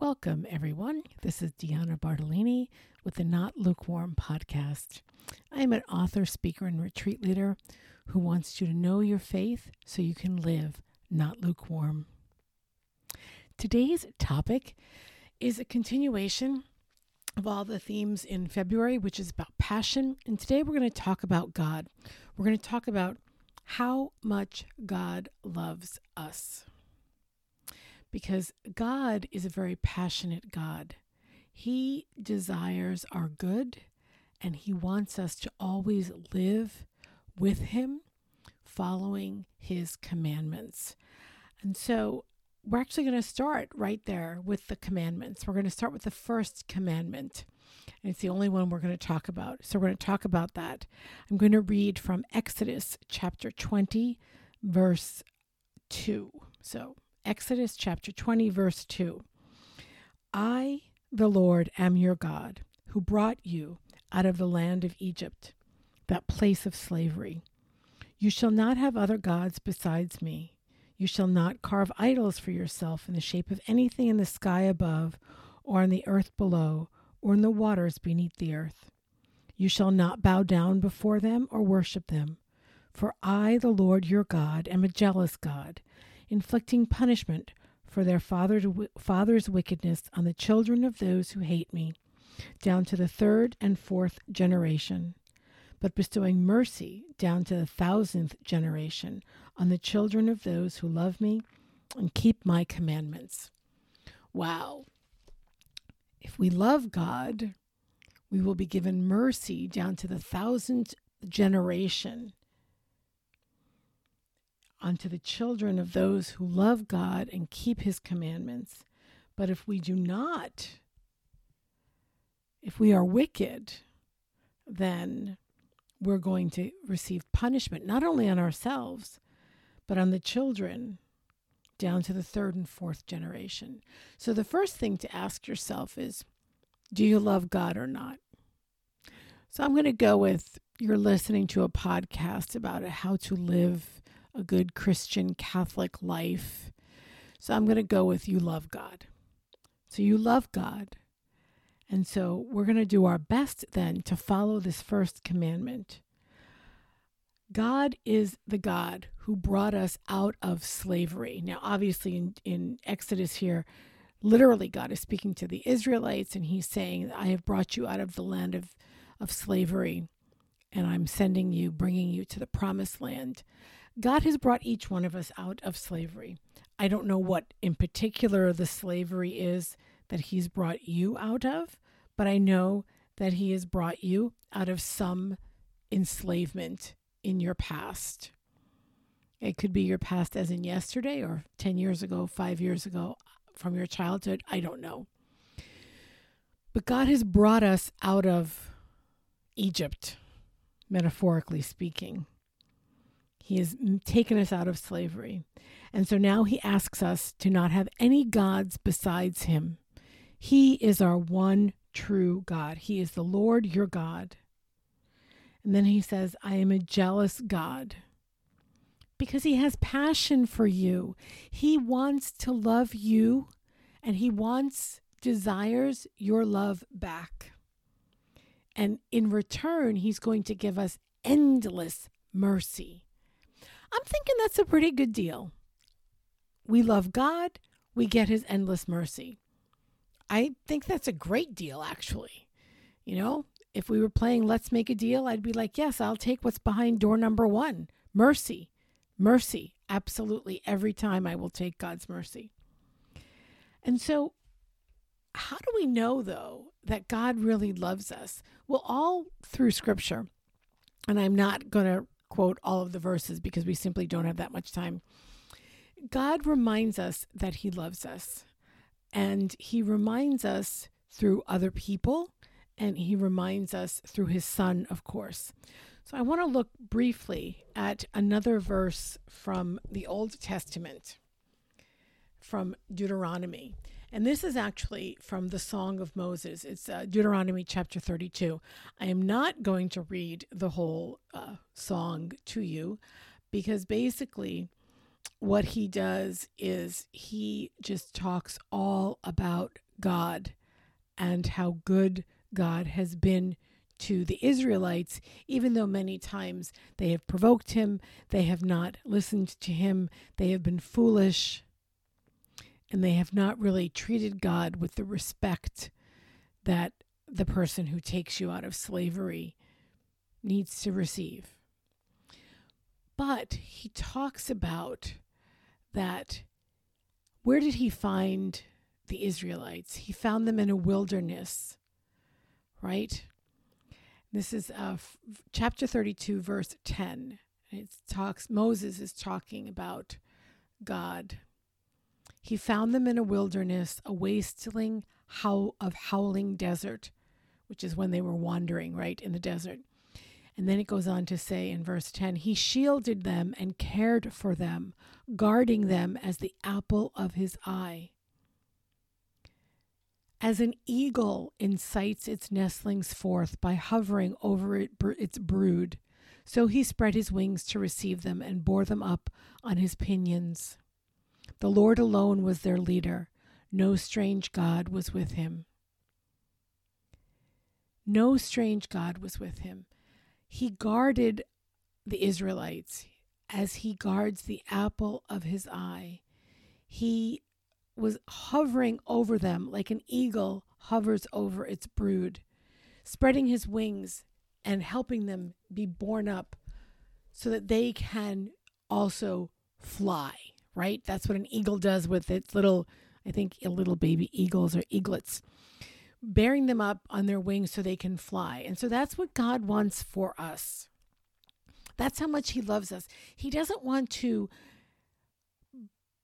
Welcome, everyone. This is Deanna Bartalini with the Not Lukewarm podcast. I am an author, speaker, and retreat leader who wants you to know your faith so you can live not lukewarm. Today's topic is a continuation of all the themes in February, which is about passion. And today we're going to talk about God. We're going to talk about how much God loves us. Because God is a very passionate God. He desires our good and He wants us to always live with Him, following His commandments. And so we're actually going to start right there with the commandments. We're going to start with the first commandment. And it's the only one we're going to talk about. So we're going to talk about that. I'm going to read from Exodus chapter 20, verse 2. So, Exodus chapter 20, verse 2. I, the Lord, am your God, who brought you out of the land of Egypt, that place of slavery. You shall not have other gods besides me. You shall not carve idols for yourself in the shape of anything in the sky above, or on the earth below, or in the waters beneath the earth. You shall not bow down before them or worship them. For I, the Lord your God, am a jealous God, inflicting punishment for their father's wickedness on the children of those who hate me, down to the third and fourth generation, but bestowing mercy down to the thousandth generation on the children of those who love me and keep my commandments. Wow. If we love God, we will be given mercy down to the thousandth generation unto the children of those who love God and keep his commandments. But if we do not, if we are wicked, then we're going to receive punishment, not only on ourselves, but on the children down to the third and fourth generation. So the first thing to ask yourself is do you love God or not? So I'm going to go with you're listening to a podcast about how to live a good Christian Catholic life. So I'm going to go with you love God. So you love God. And so we're going to do our best then to follow this first commandment. God is the God who brought us out of slavery. Now, obviously, in, in Exodus here, literally, God is speaking to the Israelites and he's saying, I have brought you out of the land of, of slavery and I'm sending you, bringing you to the promised land. God has brought each one of us out of slavery. I don't know what in particular the slavery is that he's brought you out of, but I know that he has brought you out of some enslavement in your past. It could be your past as in yesterday or 10 years ago, five years ago, from your childhood. I don't know. But God has brought us out of Egypt, metaphorically speaking. He has taken us out of slavery. And so now he asks us to not have any gods besides him. He is our one true God. He is the Lord your God. And then he says, I am a jealous God because he has passion for you. He wants to love you and he wants, desires your love back. And in return, he's going to give us endless mercy. I'm thinking that's a pretty good deal. We love God, we get his endless mercy. I think that's a great deal, actually. You know, if we were playing Let's Make a Deal, I'd be like, yes, I'll take what's behind door number one mercy. Mercy. Absolutely. Every time I will take God's mercy. And so, how do we know, though, that God really loves us? Well, all through scripture, and I'm not going to quote all of the verses because we simply don't have that much time. God reminds us that He loves us, and He reminds us through other people, and He reminds us through His Son, of course. So I want to look briefly at another verse from the Old Testament, from Deuteronomy. And this is actually from the Song of Moses. It's uh, Deuteronomy chapter 32. I am not going to read the whole uh, song to you because basically what he does is he just talks all about God and how good God has been to the Israelites, even though many times they have provoked him, they have not listened to him, they have been foolish, and they have not really treated God with the respect that the person who takes you out of slavery needs to receive. But he talks about that where did he find the Israelites? He found them in a wilderness, right? This is uh, f- chapter 32, verse 10. It talks, Moses is talking about God. He found them in a wilderness, a wasteling howl of howling desert, which is when they were wandering, right, in the desert. And then it goes on to say in verse 10 He shielded them and cared for them, guarding them as the apple of his eye. As an eagle incites its nestlings forth by hovering over it, its brood, so he spread his wings to receive them and bore them up on his pinions. The Lord alone was their leader, no strange God was with him. No strange God was with him. He guarded the Israelites as he guards the apple of his eye. He was hovering over them like an eagle hovers over its brood, spreading his wings and helping them be borne up so that they can also fly, right? That's what an eagle does with its little, I think, little baby eagles or eaglets, bearing them up on their wings so they can fly. And so that's what God wants for us. That's how much He loves us. He doesn't want to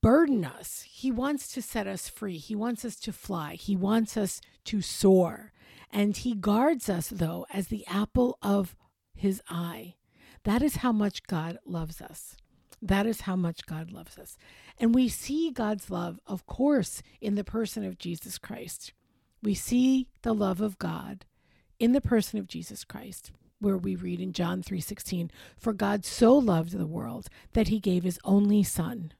burden us. He wants to set us free. He wants us to fly. He wants us to soar. And He guards us, though, as the apple of His eye. That is how much God loves us. That is how much God loves us. And we see God's love, of course, in the person of Jesus Christ. We see the love of God in the person of Jesus Christ where we read in John 3:16 for God so loved the world that he gave his only son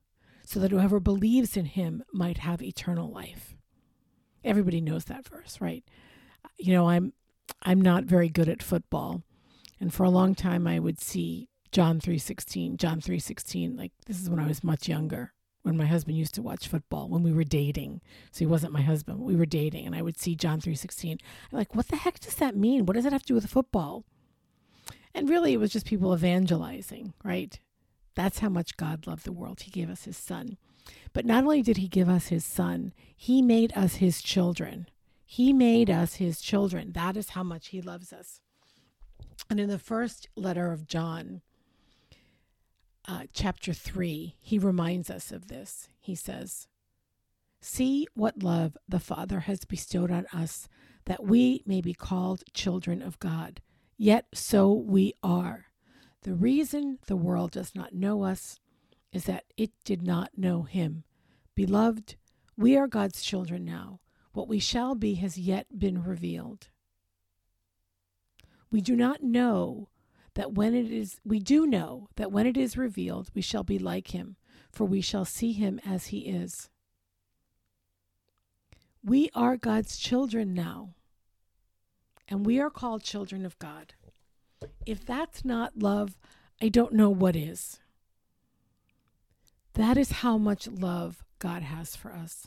so that whoever believes in him might have eternal life. Everybody knows that verse, right? You know, I'm I'm not very good at football. And for a long time I would see John 3:16, John 3:16, like this is when I was much younger, when my husband used to watch football when we were dating. So he wasn't my husband, we were dating and I would see John 3:16. I'm like, what the heck does that mean? What does it have to do with football? And really it was just people evangelizing, right? That's how much God loved the world. He gave us his son. But not only did he give us his son, he made us his children. He made us his children. That is how much he loves us. And in the first letter of John, uh, chapter 3, he reminds us of this. He says, See what love the Father has bestowed on us, that we may be called children of God. Yet so we are. The reason the world does not know us is that it did not know him. Beloved, we are God's children now. What we shall be has yet been revealed. We do not know that when it is, we do know that when it is revealed, we shall be like him, for we shall see him as he is. We are God's children now, and we are called children of God. If that's not love, I don't know what is. That is how much love God has for us.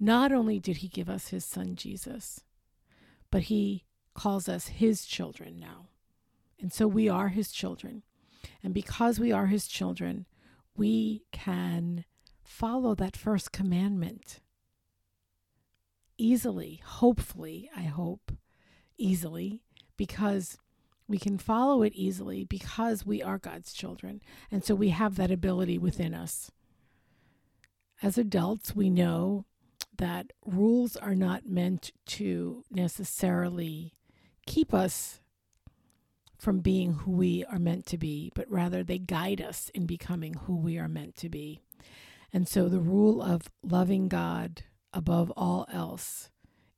Not only did he give us his son Jesus, but he calls us his children now. And so we are his children. And because we are his children, we can follow that first commandment easily, hopefully, I hope, easily, because we can follow it easily because we are God's children. And so we have that ability within us. As adults, we know that rules are not meant to necessarily keep us from being who we are meant to be, but rather they guide us in becoming who we are meant to be. And so the rule of loving God above all else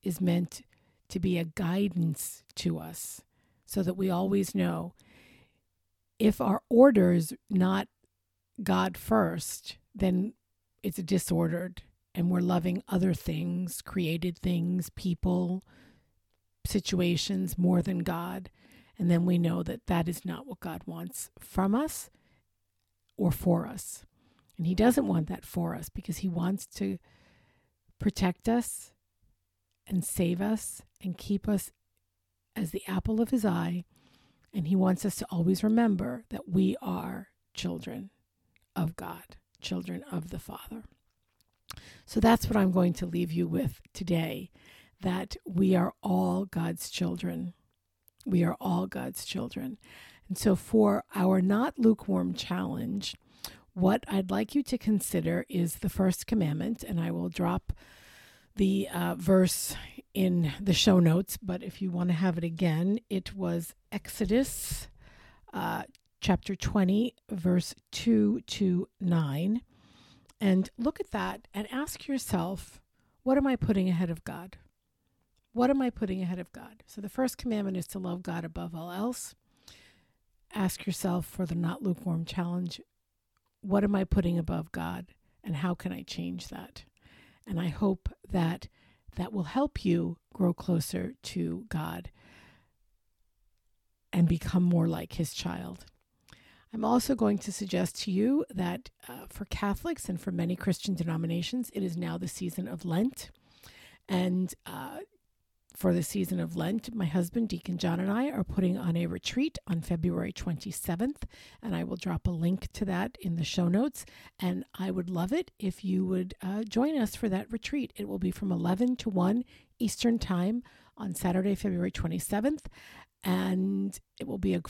is meant to be a guidance to us so that we always know if our order is not God first, then it's disordered and we're loving other things, created things, people, situations more than God. And then we know that that is not what God wants from us or for us. And He doesn't want that for us because He wants to protect us and save us and keep us as the apple of His eye. And He wants us to always remember that we are children of God, children of the Father. So that's what I'm going to leave you with today that we are all God's children. We are all God's children. And so, for our not lukewarm challenge, what I'd like you to consider is the first commandment, and I will drop the uh, verse in the show notes. But if you want to have it again, it was Exodus uh, chapter 20, verse 2 to 9. And look at that and ask yourself, what am I putting ahead of God? What am I putting ahead of God? So the first commandment is to love God above all else. Ask yourself for the not lukewarm challenge what am I putting above God and how can I change that? And I hope that that will help you grow closer to God and become more like his child. I'm also going to suggest to you that uh, for Catholics and for many Christian denominations, it is now the season of Lent. And uh, for the season of Lent, my husband, Deacon John, and I are putting on a retreat on February 27th. And I will drop a link to that in the show notes. And I would love it if you would uh, join us for that retreat. It will be from 11 to 1 Eastern Time on Saturday, February 27th. And it will be a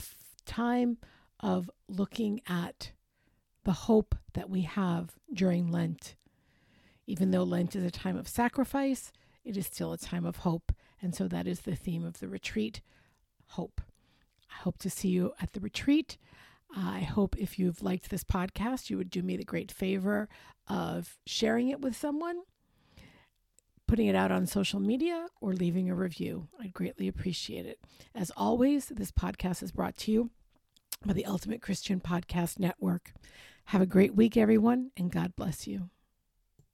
time of looking at the hope that we have during Lent. Even though Lent is a time of sacrifice, it is still a time of hope. And so that is the theme of the retreat hope. I hope to see you at the retreat. I hope if you've liked this podcast, you would do me the great favor of sharing it with someone, putting it out on social media, or leaving a review. I'd greatly appreciate it. As always, this podcast is brought to you by the Ultimate Christian Podcast Network. Have a great week, everyone, and God bless you.